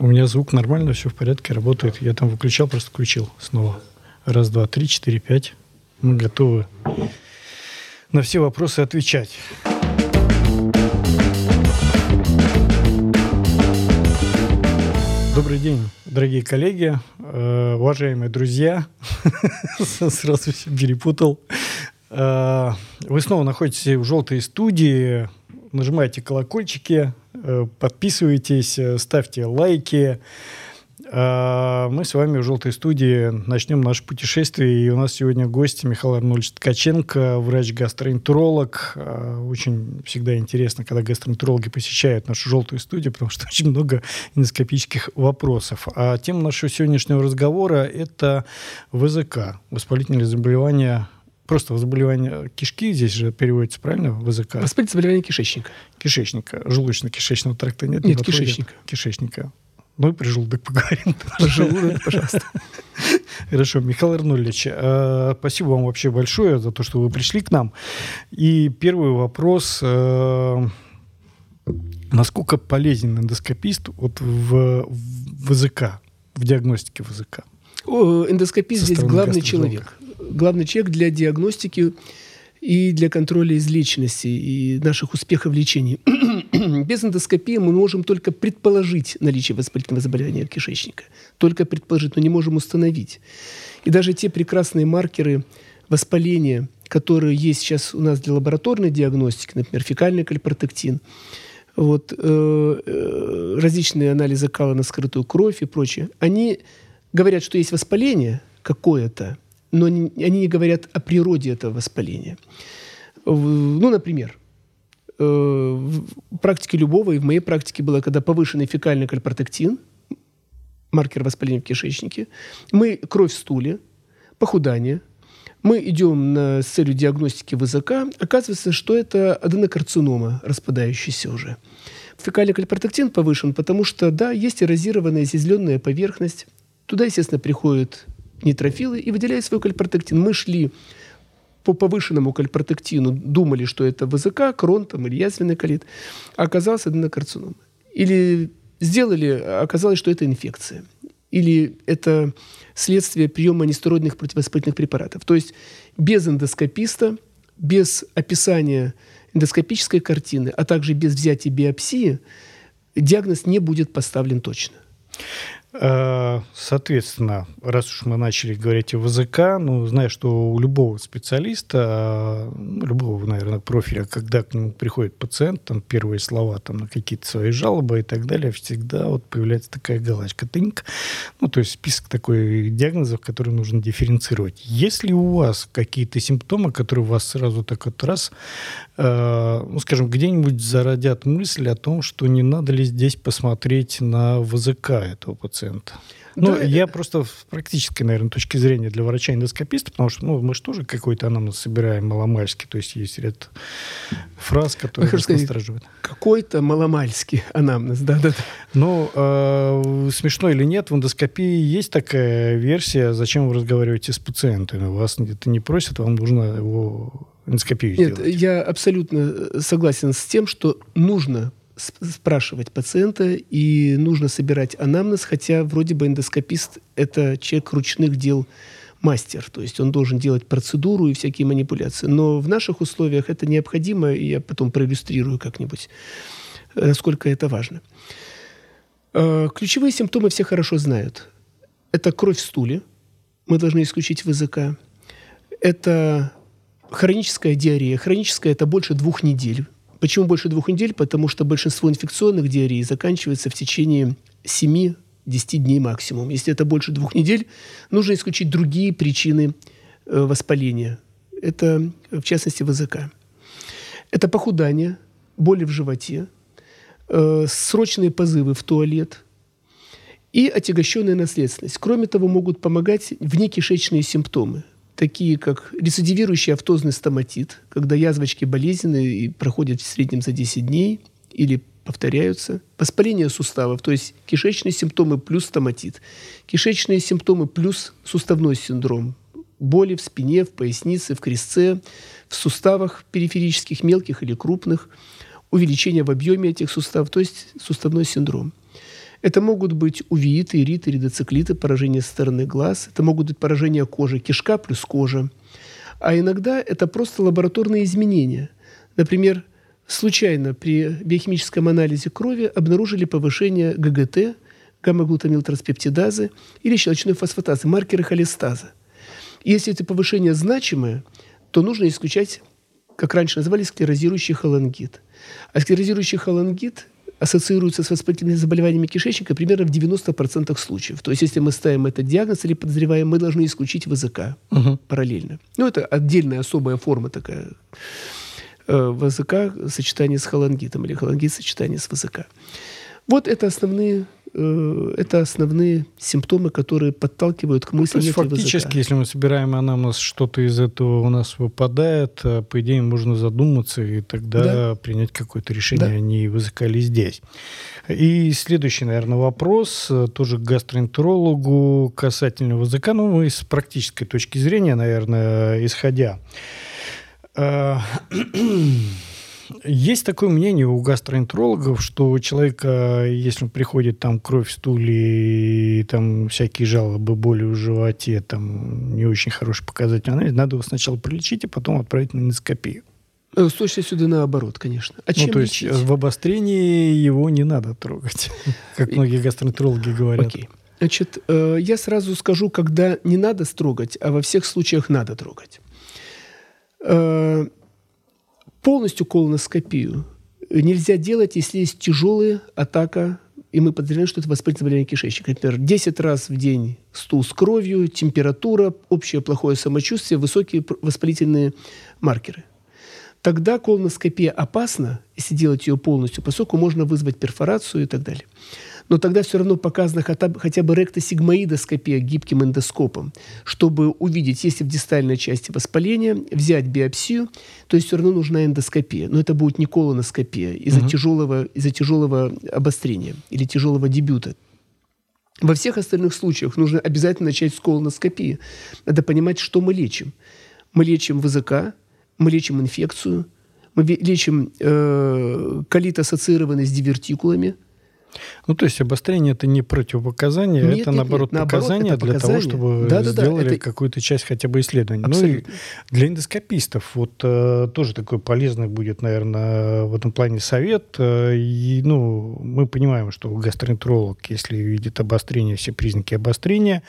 У меня звук нормально, все в порядке, работает. Я там выключал, просто включил снова. Раз, два, три, четыре, пять. Мы готовы на все вопросы отвечать. Добрый день, дорогие коллеги, э, уважаемые друзья. Сразу все перепутал. Э, вы снова находитесь в желтой студии. Нажимайте колокольчики, подписывайтесь, э, ставьте лайки. А, мы с вами в «Желтой студии» начнем наше путешествие. И у нас сегодня гость Михаил Арнольевич Ткаченко, врач-гастроэнтеролог. А, очень всегда интересно, когда гастроэнтерологи посещают нашу «Желтую студию», потому что очень много эндоскопических вопросов. А тема нашего сегодняшнего разговора – это ВЗК, воспалительные заболевания Просто заболевание кишки, здесь же переводится правильно в язык? Воспалительное заболевание кишечника. Кишечника. Желудочно-кишечного тракта нет? Нет, не кишечника. Кишечника. Ну и про желудок поговорим. Про желудок, пожалуйста. Хорошо. Михаил Арнольевич, э, спасибо вам вообще большое за то, что вы пришли к нам. И первый вопрос. Э, насколько полезен эндоскопист вот в, в ВЗК, в диагностике ВЗК? Эндоскопист здесь главный человек главный человек для диагностики и для контроля излеченности и наших успехов в лечении. Без эндоскопии мы можем только предположить наличие воспалительного заболевания кишечника. Только предположить, но не можем установить. И даже те прекрасные маркеры воспаления, которые есть сейчас у нас для лабораторной диагностики, например, фекальный кальпротектин, вот, э, э, различные анализы кала на скрытую кровь и прочее, они говорят, что есть воспаление какое-то, но они не говорят о природе этого воспаления. Ну, например, э, в практике любого, и в моей практике было, когда повышенный фекальный кальпротектин, маркер воспаления в кишечнике, мы кровь в стуле, похудание, мы идем на, с целью диагностики ВЗК, оказывается, что это аденокарцинома, распадающаяся уже. Фекальный кальпротектин повышен, потому что, да, есть эрозированная зазеленная поверхность, туда, естественно, приходит нейтрофилы и выделяют свой кальпротектин. Мы шли по повышенному кальпротектину, думали, что это ВЗК, крон там, или язвенный колит, а оказалось аденокарцинома. Или сделали, оказалось, что это инфекция. Или это следствие приема нестероидных противовоспалительных препаратов. То есть без эндоскописта, без описания эндоскопической картины, а также без взятия биопсии, диагноз не будет поставлен точно. Э, соответственно, раз уж мы начали говорить о ВЗК, ну, знаю, что у любого специалиста, ну, любого, наверное, профиля, когда к нему приходит пациент, там первые слова там, на какие-то свои жалобы и так далее, всегда вот появляется такая галочка тыньк, ну, то есть список такой диагнозов, которые нужно дифференцировать. Есть ли у вас какие-то симптомы, которые у вас сразу так вот раз, э, ну, скажем, где-нибудь зародят мысль о том, что не надо ли здесь посмотреть на ВЗК этого пациента? Пациента. Ну, да, я это... просто с практической, наверное, точки зрения для врача-эндоскописта, потому что ну, мы же тоже какой-то анамнез собираем маломальский, то есть есть ряд фраз, которые нас настораживают. Какой-то маломальский анамнез, да-да-да. Ну, э, смешно или нет, в эндоскопии есть такая версия, зачем вы разговариваете с пациентами. Вас это не просят, вам нужно его эндоскопию Нет, сделать. я абсолютно согласен с тем, что нужно спрашивать пациента, и нужно собирать анамнез, хотя вроде бы эндоскопист – это человек ручных дел мастер, то есть он должен делать процедуру и всякие манипуляции. Но в наших условиях это необходимо, и я потом проиллюстрирую как-нибудь, э, насколько это важно. Э, ключевые симптомы все хорошо знают. Это кровь в стуле, мы должны исключить ВЗК. Это хроническая диарея. Хроническая – это больше двух недель. Почему больше двух недель? Потому что большинство инфекционных диарей заканчивается в течение 7-10 дней максимум. Если это больше двух недель, нужно исключить другие причины э, воспаления. Это, в частности, ВЗК. Это похудание, боли в животе, э, срочные позывы в туалет и отягощенная наследственность. Кроме того, могут помогать внекишечные симптомы – такие как рецидивирующий автозный стоматит, когда язвочки болезненные и проходят в среднем за 10 дней или повторяются. Воспаление суставов, то есть кишечные симптомы плюс стоматит. Кишечные симптомы плюс суставной синдром. Боли в спине, в пояснице, в крестце, в суставах периферических, мелких или крупных. Увеличение в объеме этих суставов, то есть суставной синдром. Это могут быть увеиты, ириты, редоциклиты, поражение стороны глаз. Это могут быть поражения кожи, кишка плюс кожа. А иногда это просто лабораторные изменения. Например, случайно при биохимическом анализе крови обнаружили повышение ГГТ, гамма-глутамилтранспептидазы или щелочной фосфатазы, маркеры холестаза. Если это повышение значимое, то нужно исключать, как раньше называли, склерозирующий холангит. А склерозирующий холангит ассоциируется с воспалительными заболеваниями кишечника примерно в 90% случаев. То есть, если мы ставим этот диагноз или подозреваем, мы должны исключить ВЗК угу. параллельно. Ну, это отдельная особая форма такая. Э, ВЗК сочетание с холангитом или холангит сочетание с ВЗК. Вот это основные Э, это основные симптомы, которые подталкивают к мысли. Ну, то есть фактически, языка. если мы собираем анамнез, что-то из этого у нас выпадает, э, по идее можно задуматься и тогда да. принять какое-то решение, да. а не языка ли здесь. И следующий, наверное, вопрос, э, тоже к гастроэнтерологу касательно языка, ну, мы с практической точки зрения, наверное, исходя. Есть такое мнение у гастроэнтерологов, что у человека, если он приходит там кровь в стуле, и там всякие жалобы, боли в животе, там не очень хороший показатель анализ, надо его сначала пролечить, а потом отправить на эндоскопию. Э, с точностью да наоборот, конечно. А ну, то есть лечить? в обострении его не надо трогать, как многие гастроэнтерологи говорят. Окей. Значит, э, я сразу скажу, когда не надо строгать, а во всех случаях надо трогать. Полностью колоноскопию нельзя делать, если есть тяжелая атака, и мы подозреваем, что это воспалительное заболевание кишечника. Например, 10 раз в день стул с кровью, температура, общее плохое самочувствие, высокие воспалительные маркеры. Тогда колоноскопия опасна, если делать ее полностью, поскольку можно вызвать перфорацию и так далее но тогда все равно показана хотя бы ректосигмоидоскопия гибким эндоскопом, чтобы увидеть, если в дистальной части воспаления, взять биопсию, то есть все равно нужна эндоскопия. Но это будет не колоноскопия из-за угу. тяжелого, из тяжелого обострения или тяжелого дебюта. Во всех остальных случаях нужно обязательно начать с колоноскопии. Надо понимать, что мы лечим. Мы лечим ВЗК, мы лечим инфекцию, мы лечим э, колит, ассоциированный с дивертикулами – ну, то есть обострение это не противопоказание, нет, это нет, наоборот нет, показание наоборот, для показание. того, чтобы да, сделали да, да, это... какую-то часть хотя бы исследований. Абсолютно. Ну и для эндоскопистов вот э, тоже такой полезный будет, наверное, в этом плане совет. Э, и, ну, мы понимаем, что гастроэнтеролог, если видит обострение, все признаки обострения,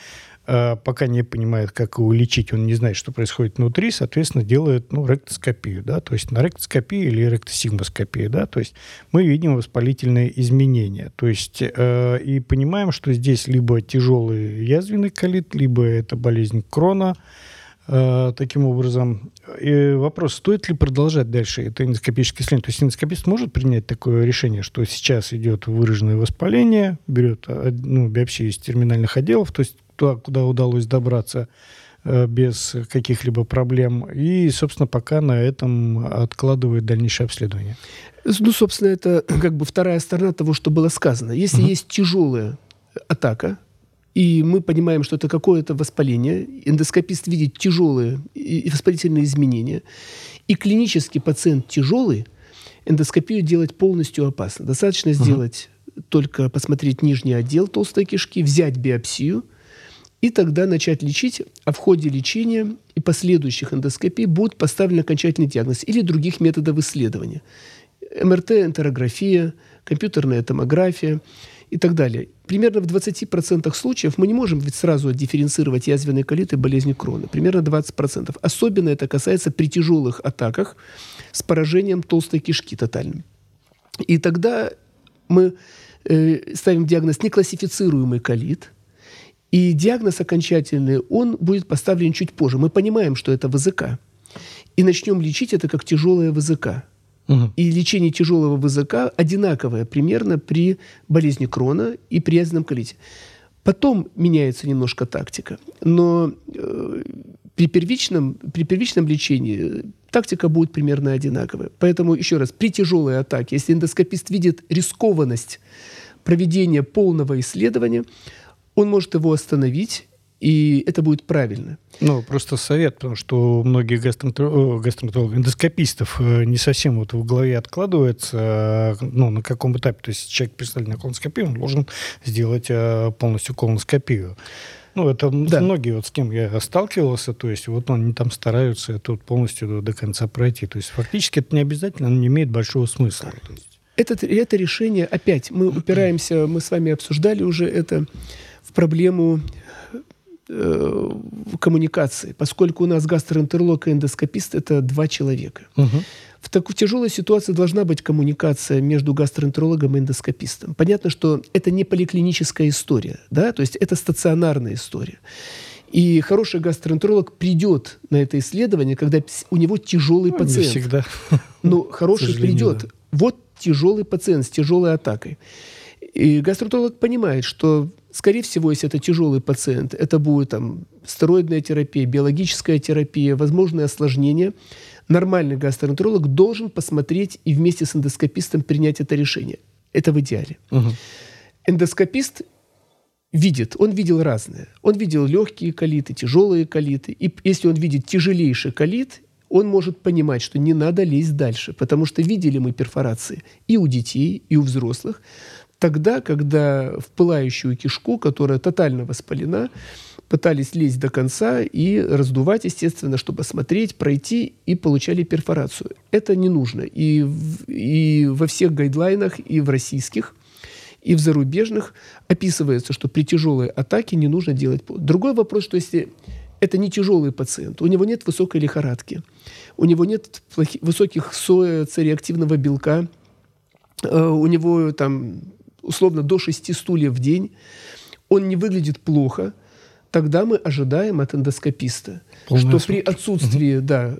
пока не понимает, как его лечить, он не знает, что происходит внутри, соответственно, делает ну, ректоскопию, да, то есть на ректоскопию или ректосигмоскопию, да, то есть мы видим воспалительные изменения, то есть э, и понимаем, что здесь либо тяжелый язвенный колит, либо это болезнь крона, э, таким образом. И вопрос, стоит ли продолжать дальше это эндоскопическое исследование? То есть эндоскопист может принять такое решение, что сейчас идет выраженное воспаление, берет э, ну, биопсию из терминальных отделов, то есть туда, куда удалось добраться э, без каких-либо проблем. И, собственно, пока на этом откладывает дальнейшее обследование. Ну, собственно, это как бы вторая сторона того, что было сказано. Если угу. есть тяжелая атака, и мы понимаем, что это какое-то воспаление, эндоскопист видит тяжелые воспалительные изменения, и клинический пациент тяжелый, эндоскопию делать полностью опасно. Достаточно угу. сделать только посмотреть нижний отдел толстой кишки, взять биопсию – и тогда начать лечить, а в ходе лечения и последующих эндоскопий будет поставлен окончательный диагноз или других методов исследования. МРТ, энтерография, компьютерная томография и так далее. Примерно в 20% случаев мы не можем ведь сразу дифференцировать язвенный колит и болезнь Крона. Примерно 20%. Особенно это касается при тяжелых атаках с поражением толстой кишки тотальным. И тогда мы э, ставим диагноз неклассифицируемый колит – и диагноз окончательный, он будет поставлен чуть позже. Мы понимаем, что это ВЗК. И начнем лечить это как тяжелое ВЗК. Угу. И лечение тяжелого ВЗК одинаковое примерно при болезни Крона и при язвенном колите. Потом меняется немножко тактика. Но э, при, первичном, при первичном лечении тактика будет примерно одинаковая. Поэтому, еще раз, при тяжелой атаке, если эндоскопист видит рискованность проведения полного исследования, он может его остановить и это будет правильно. Ну, просто совет, потому что у многих гастроэнтерологов, эндоскопистов э, не совсем вот в голове откладывается, ну, на каком этапе. То есть человек представлен на колоноскопию, он должен сделать э, полностью колоноскопию. Ну, это да. многие, вот с кем я сталкивался, то есть вот они там стараются это вот полностью до, конца пройти. То есть фактически это не обязательно, но не имеет большого смысла. Это, это решение, опять, мы упираемся, мы с вами обсуждали уже это, проблему э, коммуникации, поскольку у нас гастроэнтеролог и эндоскопист – это два человека. Угу. В такой тяжелой ситуации должна быть коммуникация между гастроэнтерологом и эндоскопистом. Понятно, что это не поликлиническая история, да, то есть это стационарная история. И хороший гастроэнтеролог придет на это исследование, когда у него тяжелый ну, пациент. Не всегда. Но хороший придет. Да. Вот тяжелый пациент с тяжелой атакой. И гастроэнтеролог понимает, что, скорее всего, если это тяжелый пациент, это будет там стероидная терапия, биологическая терапия, возможные осложнения – нормальный гастроэнтеролог должен посмотреть и вместе с эндоскопистом принять это решение. Это в идеале. Угу. Эндоскопист видит, он видел разное. Он видел легкие колиты, тяжелые колиты. И если он видит тяжелейший колит, он может понимать, что не надо лезть дальше, потому что видели мы перфорации и у детей, и у взрослых. Тогда, когда в пылающую кишку, которая тотально воспалена, пытались лезть до конца и раздувать, естественно, чтобы смотреть, пройти и получали перфорацию. Это не нужно. И, и во всех гайдлайнах, и в российских, и в зарубежных описывается, что при тяжелой атаке не нужно делать Другой вопрос, что если это не тяжелый пациент, у него нет высокой лихорадки, у него нет плохи, высоких соя, цереактивного белка, э, у него там условно до 6 стульев в день, он не выглядит плохо – тогда мы ожидаем от эндоскописта, Полная что при отсутствии угу. да,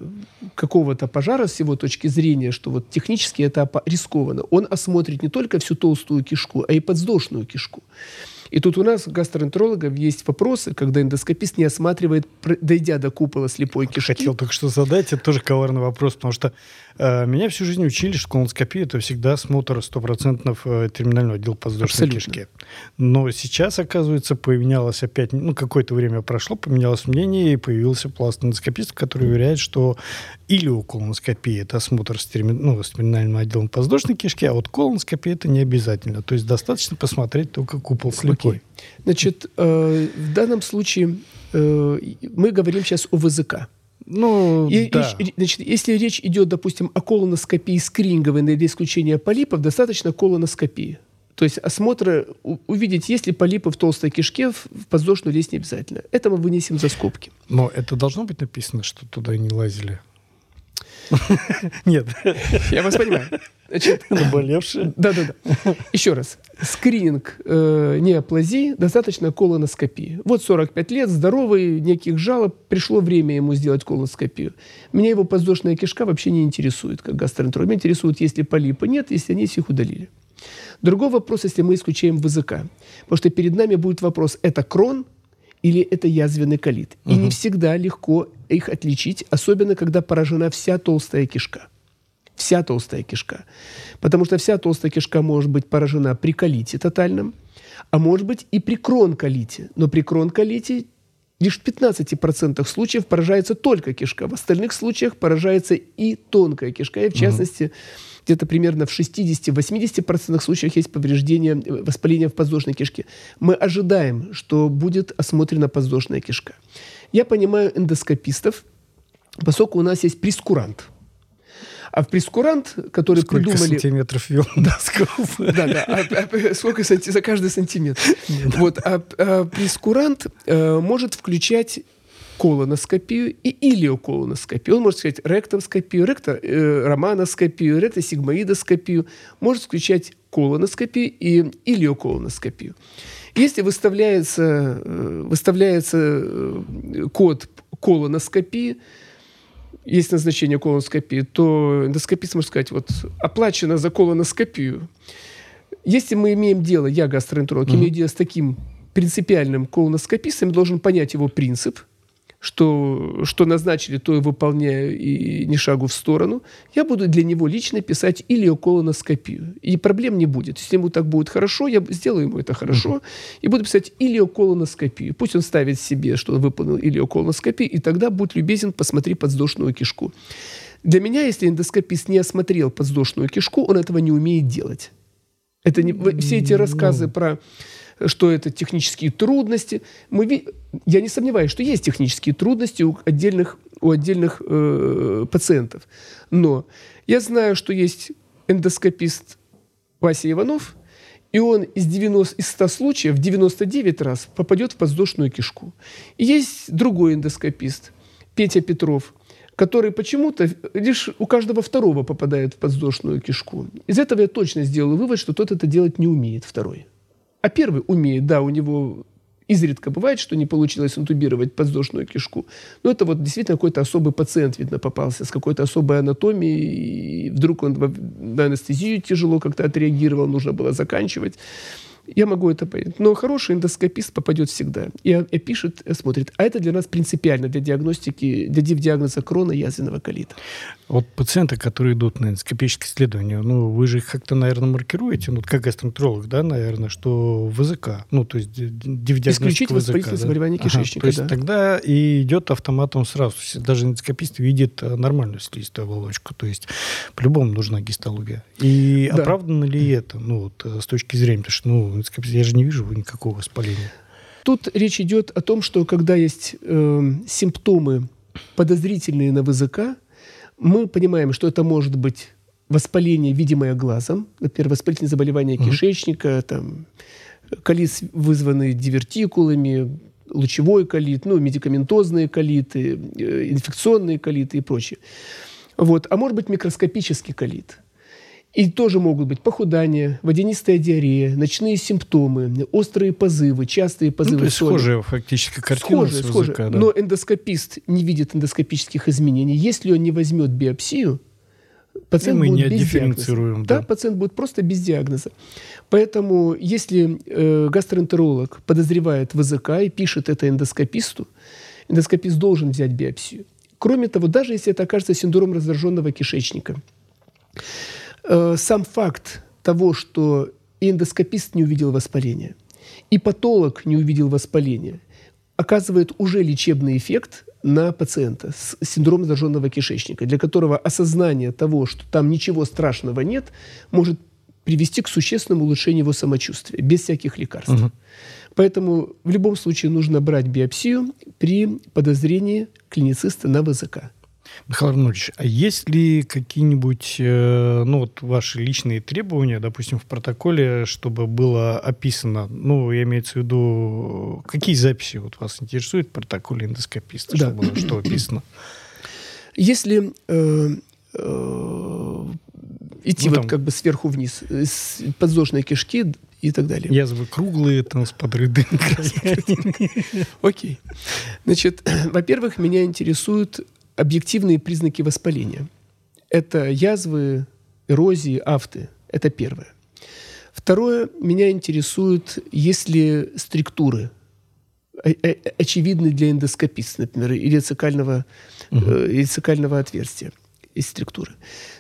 какого-то пожара с его точки зрения, что вот технически это рискованно, он осмотрит не только всю толстую кишку, а и подвздошную кишку. И тут у нас у гастроэнтерологов есть вопросы, когда эндоскопист не осматривает, дойдя до купола слепой кишки. Хотел только что задать, это тоже коварный вопрос, потому что меня всю жизнь учили, что колоноскопия это всегда осмотр 100% э, терминального отдела подвздошной кишки. Но сейчас, оказывается, поменялось опять, ну, какое-то время прошло, поменялось мнение, и появился пласт эндоскопистов, который уверяет, что или у колоноскопии это осмотр с, терми... ну, с терминальным отделом подвздошной кишки, а вот колоноскопия это не обязательно. То есть достаточно посмотреть только купол слепой. Okay. Значит, э, в данном случае э, мы говорим сейчас о ВЗК. Ну, и, да. речь, значит, если речь идет, допустим, о колоноскопии скрининговой для исключения полипов, достаточно колоноскопии. То есть осмотр, увидеть, есть ли полипы в толстой кишке, в подвздошную лезть не обязательно. Это мы вынесем за скобки. Но это должно быть написано, что туда не лазили? Нет. Я вас понимаю. Значит, Наболевшие. Да-да-да. Еще раз. Скрининг э, неоплазии, достаточно колоноскопии. Вот 45 лет, здоровый, никаких жалоб, пришло время ему сделать колоноскопию. Меня его подвздошная кишка вообще не интересует, как гастроэнтеролог. Меня интересует, есть ли полипы, нет, если они их удалили. Другой вопрос, если мы исключаем ВЗК. Потому что перед нами будет вопрос, это крон или это язвенный колит. Угу. И не всегда легко их отличить, особенно когда поражена вся толстая кишка. Вся толстая кишка. Потому что вся толстая кишка может быть поражена при колите тотальном, а может быть и при кронколите. Но при кронколите лишь в 15% случаев поражается только кишка. В остальных случаях поражается и тонкая кишка. И в частности, угу где-то примерно в 60-80% случаях есть повреждение, э, воспаление в подвздошной кишке. Мы ожидаем, что будет осмотрена подвздошная кишка. Я понимаю эндоскопистов, поскольку у нас есть прескурант. А в прескурант, который сколько придумали... сантиметров вел доскоп? Да, да. А, а, сколько санти... за каждый сантиметр. Вот. А, а прескурант а, может включать колоноскопию и илиоколоноскопию. Он может сказать ректоскопию, ректо, э, романоскопию, ректосигмоидоскопию. Может включать колоноскопию и илиоколоноскопию. Если выставляется, э, выставляется э, код колоноскопии, есть назначение колоноскопии, то эндоскопист может сказать, вот оплачено за колоноскопию. Если мы имеем дело, я гастроэнтеролог, mm-hmm. имею дело с таким принципиальным колоноскопистом, должен понять его принцип – что, что назначили, то и выполняю, и ни шагу в сторону, я буду для него лично писать илиоколоноскопию. И проблем не будет. Если ему так будет хорошо, я сделаю ему это хорошо, uh-huh. и буду писать илиоколоноскопию. Пусть он ставит себе, что он выполнил илиоколоноскопию, и тогда будь любезен, посмотри подвздошную кишку. Для меня, если эндоскопист не осмотрел подвздошную кишку, он этого не умеет делать. Это не, все эти рассказы про что это технические трудности. Мы, я не сомневаюсь, что есть технические трудности у отдельных, у отдельных э, пациентов. Но я знаю, что есть эндоскопист Вася Иванов, и он из, 90, из 100 случаев 99 раз попадет в подвздошную кишку. И есть другой эндоскопист, Петя Петров, который почему-то лишь у каждого второго попадает в подвздошную кишку. Из этого я точно сделал вывод, что тот это делать не умеет, второй. А первый умеет, да, у него изредка бывает, что не получилось интубировать подвздошную кишку. Но это вот действительно какой-то особый пациент, видно, попался с какой-то особой анатомией. И вдруг он на анестезию тяжело как-то отреагировал, нужно было заканчивать. Я могу это понять. Но хороший эндоскопист попадет всегда. И, и пишет, смотрит. А это для нас принципиально для диагностики, для диагноза крона язвенного колита. Вот пациенты, которые идут на эндоскопическое исследование, ну, вы же их как-то, наверное, маркируете, ну, как гастроэнтеролог, да, наверное, что ВЗК, ну, то есть Исключительно воспалительное да? заболевание кишечника, ага, то есть да. тогда и идет автоматом сразу. Даже эндоскопист видит э, нормальную слизистую оболочку, то есть по-любому нужна гистология. И да. оправдано ли это, ну, вот, э, с точки зрения, потому что, ну, я же не вижу никакого воспаления. Тут речь идет о том, что когда есть э, симптомы подозрительные на ВЗК, мы понимаем, что это может быть воспаление, видимое глазом, например, воспалительные заболевания mm-hmm. кишечника, там, колит, вызванный дивертикулами, лучевой колит, ну, медикаментозные колиты, э, инфекционные колиты и прочее. Вот. А может быть микроскопический колит – и тоже могут быть похудание, водянистая диарея, ночные симптомы, острые позывы, частые позывы. Ну, то есть соли. схожая фактически картина схожая, схожая. Языка, да. Но эндоскопист не видит эндоскопических изменений. Если он не возьмет биопсию, пациент мы будет не без диагноза. Да. да, пациент будет просто без диагноза. Поэтому, если э, гастроэнтеролог подозревает ВЗК и пишет это эндоскописту, эндоскопист должен взять биопсию. Кроме того, даже если это окажется синдром раздраженного кишечника – Э, сам факт того, что эндоскопист не увидел воспаления, и патолог не увидел воспаления, оказывает уже лечебный эффект на пациента с синдромом зараженного кишечника, для которого осознание того, что там ничего страшного нет, может привести к существенному улучшению его самочувствия без всяких лекарств. Угу. Поэтому в любом случае нужно брать биопсию при подозрении клинициста на ВЗК. Михаил Арнольдович, а есть ли какие-нибудь, э, ну, вот ваши личные требования, допустим, в протоколе, чтобы было описано, ну, я имею в виду, какие записи вот вас интересуют в протоколе эндоскописта, да. чтобы что описано? Если э, э, идти ну, вот как бы сверху вниз, с подвздошной кишки и так далее. Язвы круглые, там, с подрыдынкой. Окей. Значит, во-первых, меня интересует объективные признаки воспаления. Это язвы, эрозии, афты. Это первое. Второе, меня интересует, есть ли структуры, очевидны для эндоскописта, например, или цикального, угу. э, или цикального отверстия из структуры.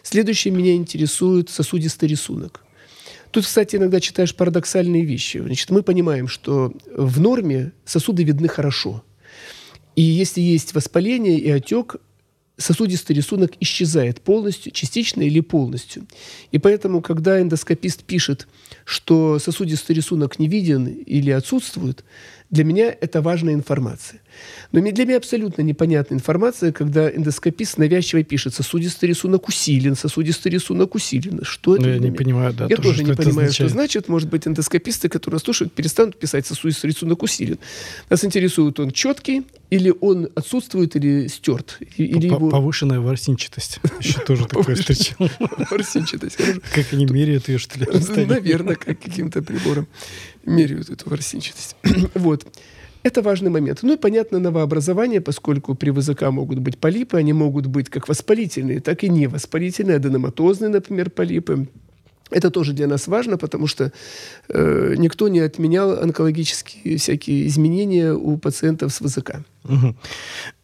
Следующее меня интересует сосудистый рисунок. Тут, кстати, иногда читаешь парадоксальные вещи. Значит, мы понимаем, что в норме сосуды видны хорошо. И если есть воспаление и отек, сосудистый рисунок исчезает полностью, частично или полностью. И поэтому, когда эндоскопист пишет, что сосудистый рисунок не виден или отсутствует, для меня это важная информация. Но для меня абсолютно непонятная информация, когда эндоскопист навязчиво пишет «сосудистый рисунок усилен», «сосудистый рисунок усилен». Что это? Ну, я не понимаю, да. Я тоже, тоже не понимаю, означает. что значит. Может быть, эндоскописты, которые слушают, перестанут писать «сосудистый рисунок усилен». Нас интересует, он четкий или он отсутствует или стерт. Или его... Повышенная ворсинчатость. Еще тоже такое встречал. Ворсинчатость. Как они меряют ее, что ли? Наверное, как каким-то прибором меряют эту ворсинчатость. Вот. Это важный момент. Ну и, понятно, новообразование, поскольку при ВЗК могут быть полипы, они могут быть как воспалительные, так и невоспалительные, аденоматозные, например, полипы. Это тоже для нас важно, потому что э, никто не отменял онкологические всякие изменения у пациентов с ВЗК.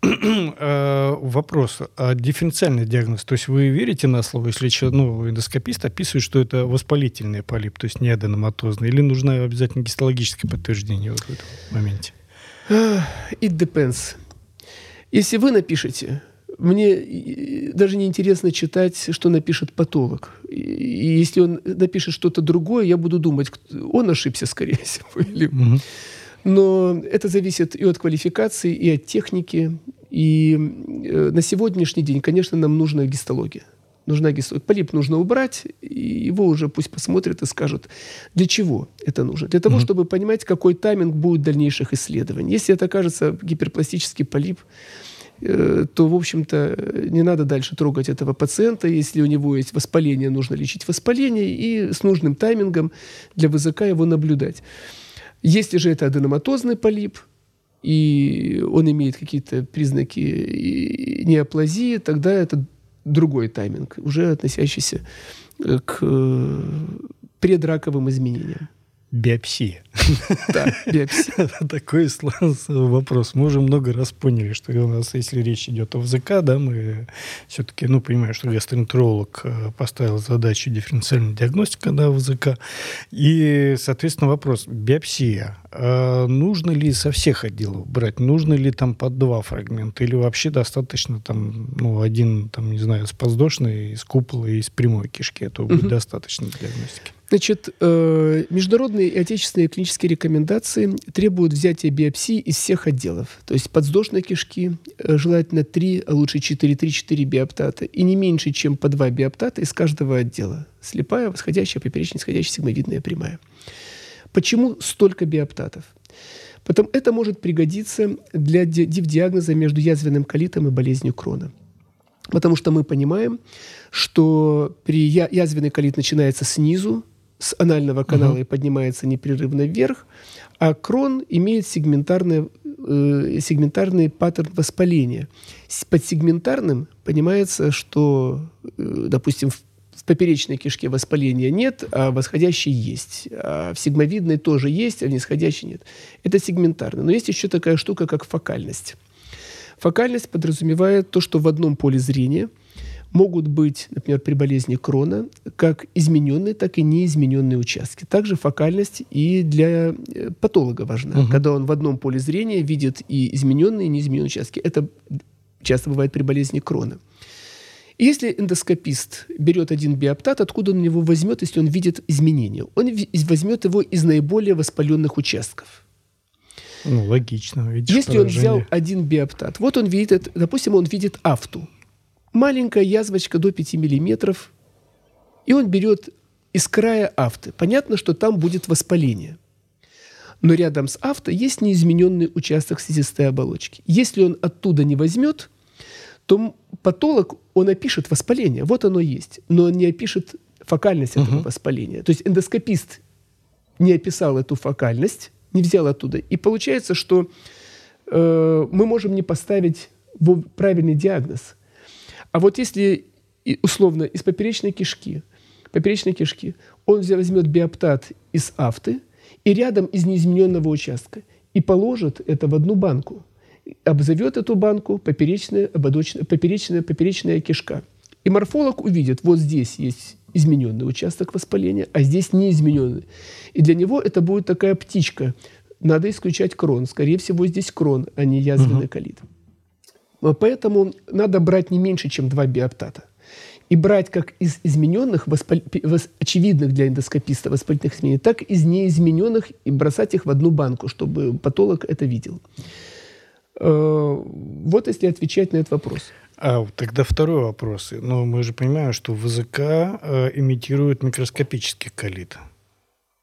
Э, вопрос. А дифференциальный диагноз, то есть вы верите на слово, если ну, эндоскопист описывает, что это воспалительный полип, то есть не аденоматозный, или нужно обязательно гистологическое подтверждение вот в этом моменте? It depends. Если вы напишете мне даже не интересно читать, что напишет патолог. И если он напишет что-то другое, я буду думать, он ошибся, скорее всего. Или... Угу. Но это зависит и от квалификации, и от техники. И э, на сегодняшний день, конечно, нам нужна гистология. Нужна гистология. Полип нужно убрать, и его уже пусть посмотрят и скажут, для чего это нужно. Для того, mm чтобы понимать, какой тайминг будет дальнейших исследований. Если это окажется гиперпластический полип, то, в общем-то, не надо дальше трогать этого пациента. Если у него есть воспаление, нужно лечить воспаление и с нужным таймингом для ВЗК его наблюдать. Если же это аденоматозный полип, и он имеет какие-то признаки неоплазии, тогда это другой тайминг, уже относящийся к э, предраковым изменениям. Биопсия. Да, биопсия. Такой вопрос. Мы уже много раз поняли, что у нас, если речь идет о ВЗК, да, мы все-таки, ну, понимаем, что гастроэнтеролог э, поставил задачу дифференциальной диагностики, да, ВЗК. И, соответственно, вопрос. Биопсия. А нужно ли со всех отделов брать? Нужно ли там по два фрагмента? Или вообще достаточно там, ну, один, там, не знаю, с подвздошной, из купола и из прямой кишки? Этого будет достаточно для диагностики? Значит, э, международные и отечественные клинические рекомендации требуют взятия биопсии из всех отделов. То есть подвздошной кишки, э, желательно 3, а лучше 4, 3-4 биоптата, и не меньше, чем по 2 биоптата из каждого отдела. Слепая, восходящая, поперечная, исходящая, сигмовидная, прямая. Почему столько биоптатов? Потом это может пригодиться для диагноза между язвенным колитом и болезнью Крона. Потому что мы понимаем, что при язвенный колит начинается снизу, с анального канала угу. и поднимается непрерывно вверх, а крон имеет сегментарный, э, сегментарный паттерн воспаления. Под сегментарным понимается, что, э, допустим, в, в поперечной кишке воспаления нет, а восходящей есть. А в сигмовидной тоже есть, а в нисходящей нет. Это сегментарно. Но есть еще такая штука, как фокальность. Фокальность подразумевает то, что в одном поле зрения – могут быть, например, при болезни крона, как измененные, так и неизмененные участки. Также фокальность и для э, патолога важна. Угу. Когда он в одном поле зрения видит и измененные, и неизмененные участки. Это часто бывает при болезни крона. Если эндоскопист берет один биоптат, откуда он его возьмет, если он видит изменения? Он возьмет его из наиболее воспаленных участков. Ну, логично. Видишь, если поражение. он взял один биоптат, вот он видит, допустим, он видит афту – маленькая язвочка до 5 миллиметров, и он берет из края авты. Понятно, что там будет воспаление. Но рядом с авто есть неизмененный участок слизистой оболочки. Если он оттуда не возьмет, то патолог, он опишет воспаление. Вот оно есть. Но он не опишет фокальность этого угу. воспаления. То есть эндоскопист не описал эту фокальность, не взял оттуда. И получается, что э, мы можем не поставить правильный диагноз – а вот если условно из поперечной кишки, поперечной кишки, он возьмет биоптат из афты и рядом из неизмененного участка и положит это в одну банку, обзовет эту банку поперечная, ободочная, поперечная, поперечная кишка. И морфолог увидит, вот здесь есть измененный участок воспаления, а здесь неизмененный. И для него это будет такая птичка. Надо исключать крон. Скорее всего, здесь крон, а не язвенный угу. колит. Поэтому надо брать не меньше, чем два биоптата. И брать как из измененных, воспал... очевидных для эндоскописта воспалительных изменений, так и из неизмененных и бросать их в одну банку, чтобы патолог это видел. Э, вот если отвечать на этот вопрос. А тогда второй вопрос. Но мы же понимаем, что ВЗК э, имитирует микроскопический колит.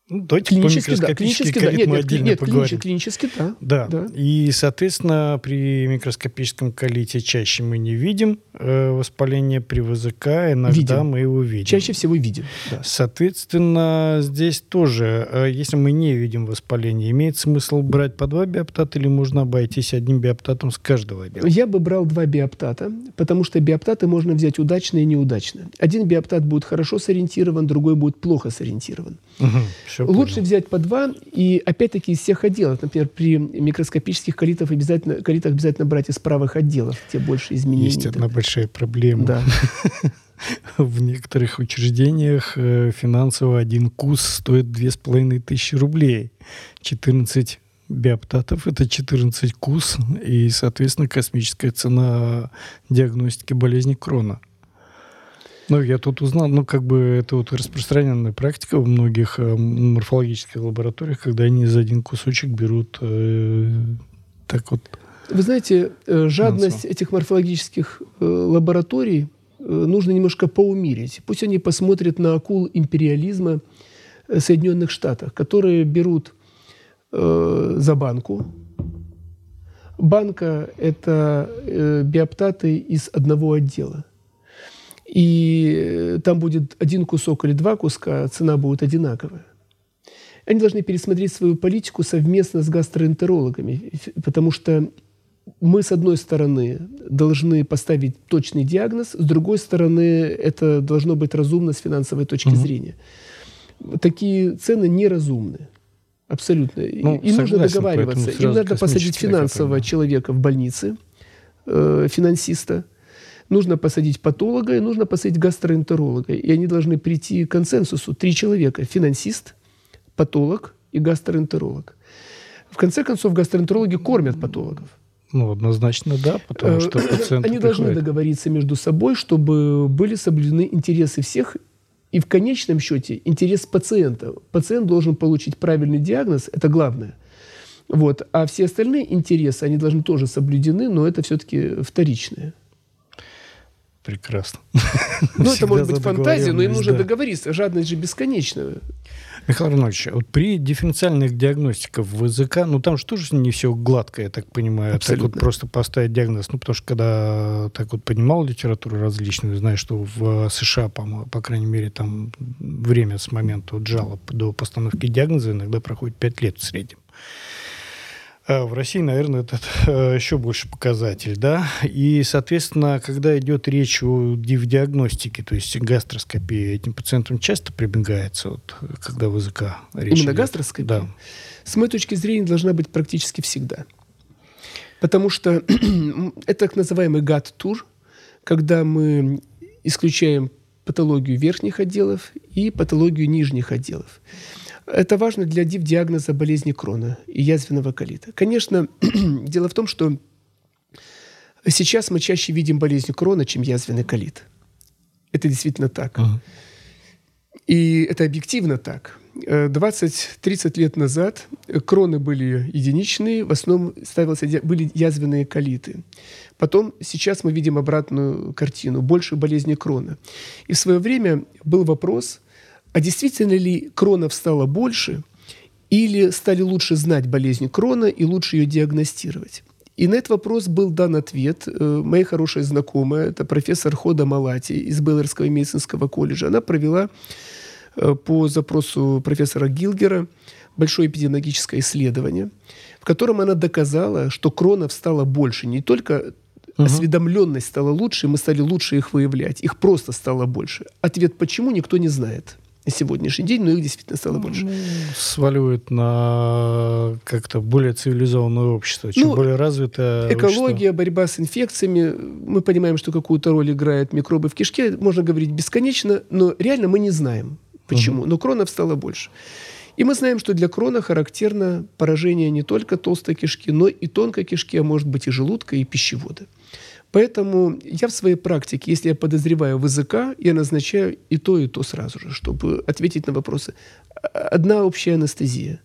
Ну, давайте клинически, да, клинически, да. Нет, мы нет, отдельно нет, поговорим. Клинически, да. да. Да. И, соответственно, при микроскопическом колите чаще мы не видим э, воспаление при ВЗК, иногда видим. мы его видим. Чаще всего видим. Да. Соответственно, здесь тоже, э, если мы не видим воспаление, имеет смысл брать по два биоптата или можно обойтись одним биоптатом с каждого биоптата? Я бы брал два биоптата, потому что биоптаты можно взять удачно и неудачно. Один биоптат будет хорошо сориентирован, другой будет плохо сориентирован. Угу, Лучше понял. взять по два, и опять-таки из всех отделов. Например, при микроскопических колитах обязательно, колитах обязательно брать из правых отделов, те больше изменений. Есть одна большая проблема. Да. В некоторых учреждениях э, финансово один кус стоит две с половиной тысячи рублей. 14 биоптатов – это 14 кус, и, соответственно, космическая цена диагностики болезни Крона. Ну, я тут узнал, ну, как бы это вот распространенная практика в многих э, морфологических лабораториях, когда они за один кусочек берут э, так вот. Вы знаете, э, жадность этих морфологических э, лабораторий э, нужно немножко поумерить. Пусть они посмотрят на акул империализма э, Соединенных Штатов, которые берут э, за банку. Банка – это э, биоптаты из одного отдела и э, там будет один кусок или два куска, цена будет одинаковая. Они должны пересмотреть свою политику совместно с гастроэнтерологами, потому что мы, с одной стороны, должны поставить точный диагноз, с другой стороны, это должно быть разумно с финансовой точки угу. зрения. Такие цены неразумны. Абсолютно. Ну, и согласен, нужно договариваться. Им надо посадить финансового человека в больнице, э, финансиста – нужно посадить патолога и нужно посадить гастроэнтеролога. И они должны прийти к консенсусу. Три человека. Финансист, патолог и гастроэнтеролог. В конце концов, гастроэнтерологи кормят патологов. Ну, однозначно да, потому что э, пациенты Они должны договориться между собой, чтобы были соблюдены интересы всех и в конечном счете интерес пациента. Пациент должен получить правильный диагноз, это главное. Вот. А все остальные интересы, они должны тоже соблюдены, но это все-таки вторичное. Прекрасно. Ну, это может быть фантазия, но им нужно да. договориться. Жадность же бесконечная. Михаил Иванович, вот при дифференциальных диагностиках в языка, ну там же тоже не все гладко, я так понимаю. Абсолютно. Так вот просто поставить диагноз. Ну, потому что когда так вот понимал литературу различную, знаю, что в США, по, по крайней мере, там время с момента вот жалоб до постановки диагноза иногда проходит 5 лет в среднем. А в России, наверное, это э, еще больше показатель, да. И, соответственно, когда идет речь о диагностике, то есть гастроскопии, этим пациентам часто прибегается, вот, когда в языка речь Именно идет. гастроскопия? Да. С моей точки зрения, должна быть практически всегда. Потому что это так называемый гад-тур, когда мы исключаем патологию верхних отделов и патологию нижних отделов. Это важно для диагноза болезни Крона и язвенного колита. Конечно, дело в том, что сейчас мы чаще видим болезнь Крона, чем язвенный колит. Это действительно так. И это объективно так. 20-30 лет назад кроны были единичные, в основном ставился, были язвенные колиты. Потом, сейчас мы видим обратную картину, больше болезни крона. И в свое время был вопрос – а действительно ли кронов стало больше, или стали лучше знать болезнь крона и лучше ее диагностировать? И на этот вопрос был дан ответ. Э, моя хорошая знакомая, это профессор Хода Малати из Беллерского медицинского колледжа, она провела э, по запросу профессора Гилгера большое эпидемиологическое исследование, в котором она доказала, что кронов стало больше. Не только угу. осведомленность стала лучше, мы стали лучше их выявлять, их просто стало больше. Ответ почему никто не знает на сегодняшний день, но их действительно стало больше. Ну, сваливают на как-то более цивилизованное общество, чем ну, более развитое Экология, общество. борьба с инфекциями. Мы понимаем, что какую-то роль играют микробы в кишке. Можно говорить бесконечно, но реально мы не знаем, почему. Угу. Но кронов стало больше. И мы знаем, что для крона характерно поражение не только толстой кишки, но и тонкой кишки, а может быть и желудка, и пищевода. Поэтому я в своей практике, если я подозреваю в языка, я назначаю и то, и то сразу же, чтобы ответить на вопросы. Одна общая анестезия,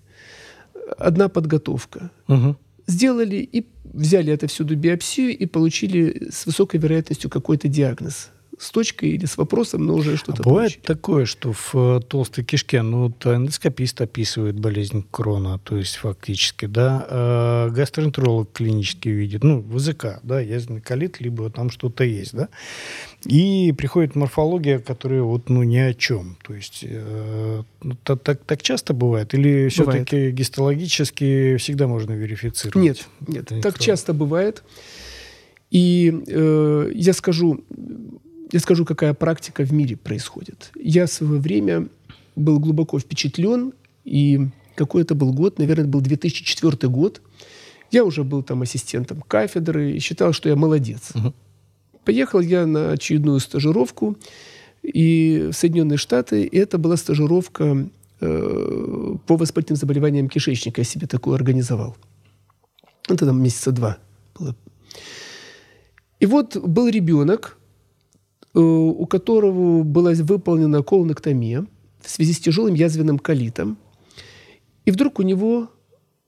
одна подготовка. Угу. Сделали и взяли это всюду биопсию и получили с высокой вероятностью какой-то диагноз. С точкой или с вопросом, но уже что-то а Бывает получили. такое, что в э, толстой кишке, ну, вот эндоскопист описывает болезнь крона, то есть фактически, да, а гастроэнтеролог клинически видит, ну, ВЗК, да, язвенный колит, либо там что-то есть, да, и приходит морфология, которая вот, ну, ни о чем, то есть э, ну, так, так, так часто бывает, или все-таки гистологически всегда можно верифицировать? Нет, нет, так часто бывает. И э, я скажу, я скажу, какая практика в мире происходит. Я в свое время был глубоко впечатлен, и какой это был год, наверное, был 2004 год. Я уже был там ассистентом кафедры и считал, что я молодец. Угу. Поехал я на очередную стажировку и в Соединенные Штаты, и это была стажировка э, по воспалительным заболеваниям кишечника. Я себе такую организовал. Это там месяца два было и вот был ребенок, у которого была выполнена колоноктомия в связи с тяжелым язвенным колитом. И вдруг у него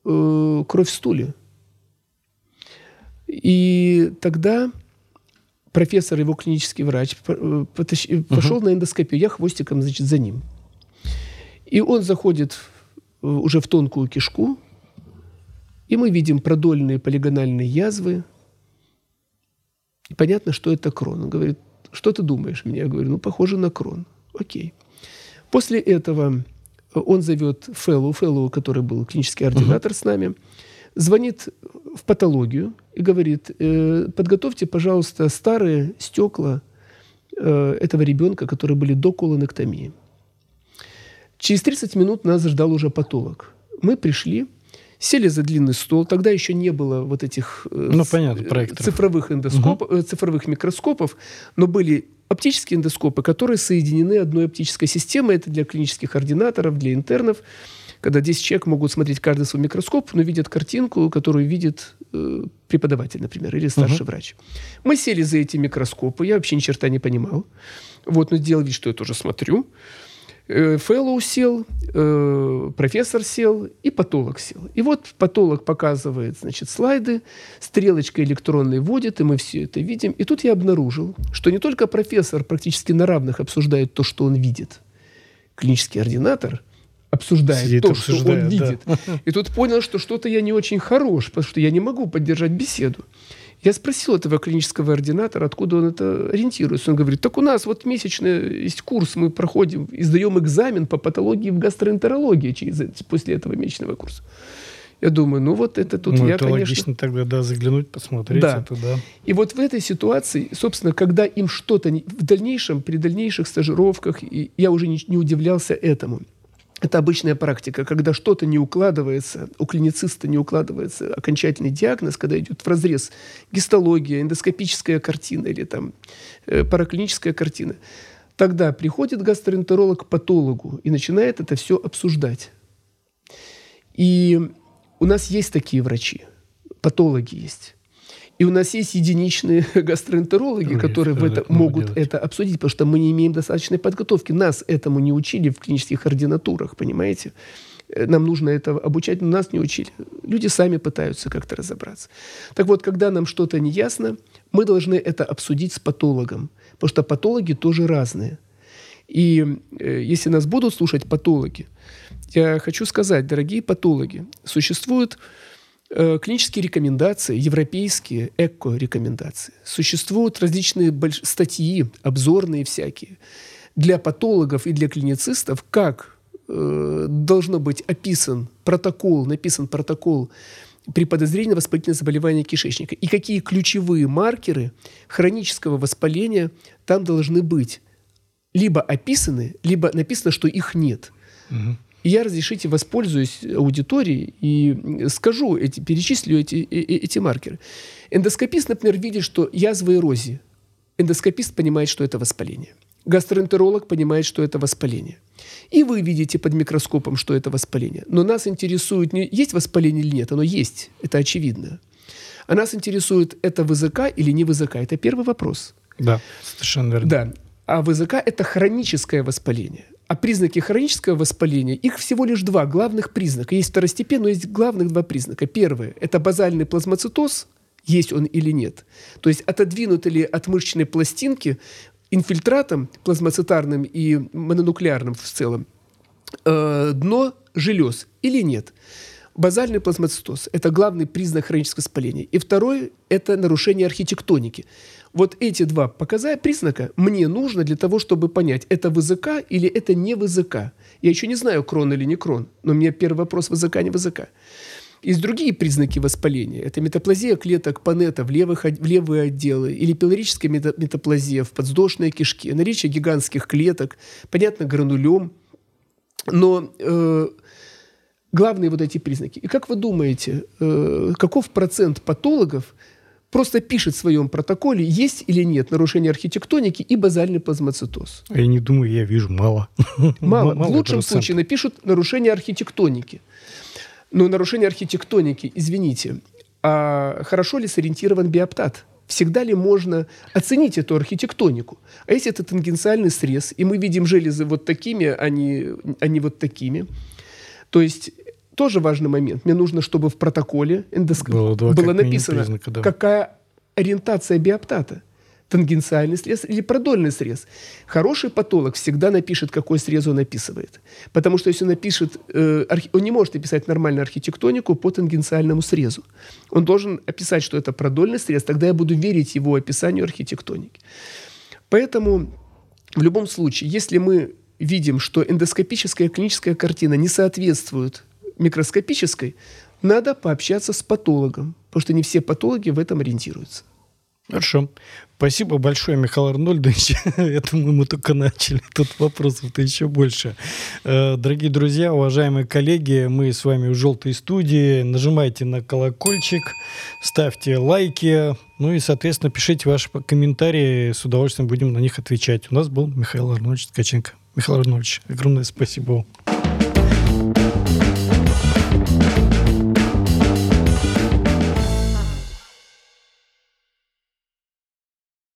э, кровь в стуле. И тогда профессор, его клинический врач, э, потащ... uh пошел на эндоскопию. Я хвостиком, значит, за ним. И он заходит уже в тонкую кишку, и мы видим продольные полигональные язвы, и понятно, что это крон. Он говорит, что ты думаешь мне? Я говорю, ну, похоже на крон. Окей. После этого он зовет Фэллоу, Фэллоу, который был клинический ординатор uh-huh. с нами, звонит в патологию и говорит, э, подготовьте, пожалуйста, старые стекла э, этого ребенка, которые были до колоноктомии. Через 30 минут нас ждал уже патолог. Мы пришли, Сели за длинный стол. Тогда еще не было вот этих э, ну, понятно, проекторов. цифровых, эндоскопов, угу. цифровых микроскопов, но были оптические эндоскопы, которые соединены одной оптической системой. Это для клинических ординаторов, для интернов. Когда 10 человек могут смотреть каждый свой микроскоп, но видят картинку, которую видит э, преподаватель, например, или старший угу. врач. Мы сели за эти микроскопы. Я вообще ни черта не понимал. Вот, но сделал вид, что я тоже смотрю. Э, Фэллоу сел, э, профессор сел и патолог сел. И вот патолог показывает, значит, слайды, стрелочка электронной вводит, и мы все это видим. И тут я обнаружил, что не только профессор практически на равных обсуждает то, что он видит. Клинический ординатор обсуждает Сидит, то, что он видит. Да. И тут понял, что что-то я не очень хорош, потому что я не могу поддержать беседу. Я спросил этого клинического ординатора, откуда он это ориентируется. Он говорит, так у нас вот месячный есть курс, мы проходим, издаем экзамен по патологии в гастроэнтерологии через, после этого месячного курса. Я думаю, ну вот это тут ну, я, это конечно... логично тогда, да, заглянуть, посмотреть да. это, да. И вот в этой ситуации, собственно, когда им что-то в дальнейшем, при дальнейших стажировках, я уже не, не удивлялся этому – это обычная практика, когда что-то не укладывается, у клинициста не укладывается окончательный диагноз, когда идет в разрез гистология, эндоскопическая картина или там э, параклиническая картина. Тогда приходит гастроэнтеролог к патологу и начинает это все обсуждать. И у нас есть такие врачи, патологи есть. И у нас есть единичные гастроэнтерологи, Другие, которые в это могут делать. это обсудить, потому что мы не имеем достаточной подготовки. Нас этому не учили в клинических ординатурах, понимаете? Э, нам нужно это обучать, но нас не учили. Люди сами пытаются как-то разобраться. Так вот, когда нам что-то не ясно, мы должны это обсудить с патологом, потому что патологи тоже разные. И э, если нас будут слушать патологи, я хочу сказать, дорогие патологи, существует клинические рекомендации, европейские эко-рекомендации. Существуют различные больш... статьи, обзорные всякие, для патологов и для клиницистов, как э, должно быть описан протокол, написан протокол при подозрении на воспалительное заболевание кишечника и какие ключевые маркеры хронического воспаления там должны быть либо описаны, либо написано, что их нет. Угу. И я, разрешите, воспользуюсь аудиторией и скажу, эти, перечислю эти, э, э, эти маркеры. Эндоскопист, например, видит, что язва эрозии. Эндоскопист понимает, что это воспаление. Гастроэнтеролог понимает, что это воспаление. И вы видите под микроскопом, что это воспаление. Но нас интересует, не есть воспаление или нет. Оно есть, это очевидно. А нас интересует, это ВЗК или не ВЗК. Это первый вопрос. Да, совершенно верно. Да. А ВЗК – это хроническое воспаление. А признаки хронического воспаления, их всего лишь два главных признака. Есть второстепенные, но есть главных два признака. Первое – это базальный плазмоцитоз, есть он или нет. То есть отодвинуты ли от мышечной пластинки инфильтратом плазмоцитарным и мононуклеарным в целом э, дно желез или нет. Базальный плазмоцитоз – это главный признак хронического воспаления. И второй – это нарушение архитектоники. Вот эти два показания, признака мне нужно для того, чтобы понять, это ВЗК или это не ВЗК. Я еще не знаю, крон или не крон, но у меня первый вопрос – ВЗК, не ВЗК. Есть другие признаки воспаления. Это метаплазия клеток панета в, левых, в левые отделы или пилорическая метаплазия в подвздошной кишке, наличие гигантских клеток, понятно, гранулем. Но э, главные вот эти признаки. И как вы думаете, э, каков процент патологов просто пишет в своем протоколе, есть или нет нарушение архитектоники и базальный плазмоцитоз? Я не думаю, я вижу мало. Мало. В лучшем случае напишут нарушение архитектоники. Но нарушение архитектоники, извините, а хорошо ли сориентирован биоптат? Всегда ли можно оценить эту архитектонику? А если это тангенциальный срез, и мы видим железы вот такими, а не, а не вот такими, то есть тоже важный момент. Мне нужно, чтобы в протоколе эндоск... было, было написано, признака, да. какая ориентация биоптата тангенциальный срез или продольный срез. Хороший патолог всегда напишет, какой срез он описывает. Потому что если он напишет, э, он не может описать нормальную архитектонику по тангенциальному срезу. Он должен описать, что это продольный срез, тогда я буду верить его описанию архитектоники. Поэтому в любом случае, если мы видим, что эндоскопическая клиническая картина не соответствует микроскопической, надо пообщаться с патологом, потому что не все патологи в этом ориентируются. Хорошо. Спасибо большое, Михаил Арнольдович. Это мы, мы только начали. Тут вопросов-то еще больше. Э, дорогие друзья, уважаемые коллеги, мы с вами в «Желтой студии». Нажимайте на колокольчик, ставьте лайки, ну и, соответственно, пишите ваши комментарии. С удовольствием будем на них отвечать. У нас был Михаил Арнольдович Ткаченко. Михаил Арнольдович, огромное спасибо вам.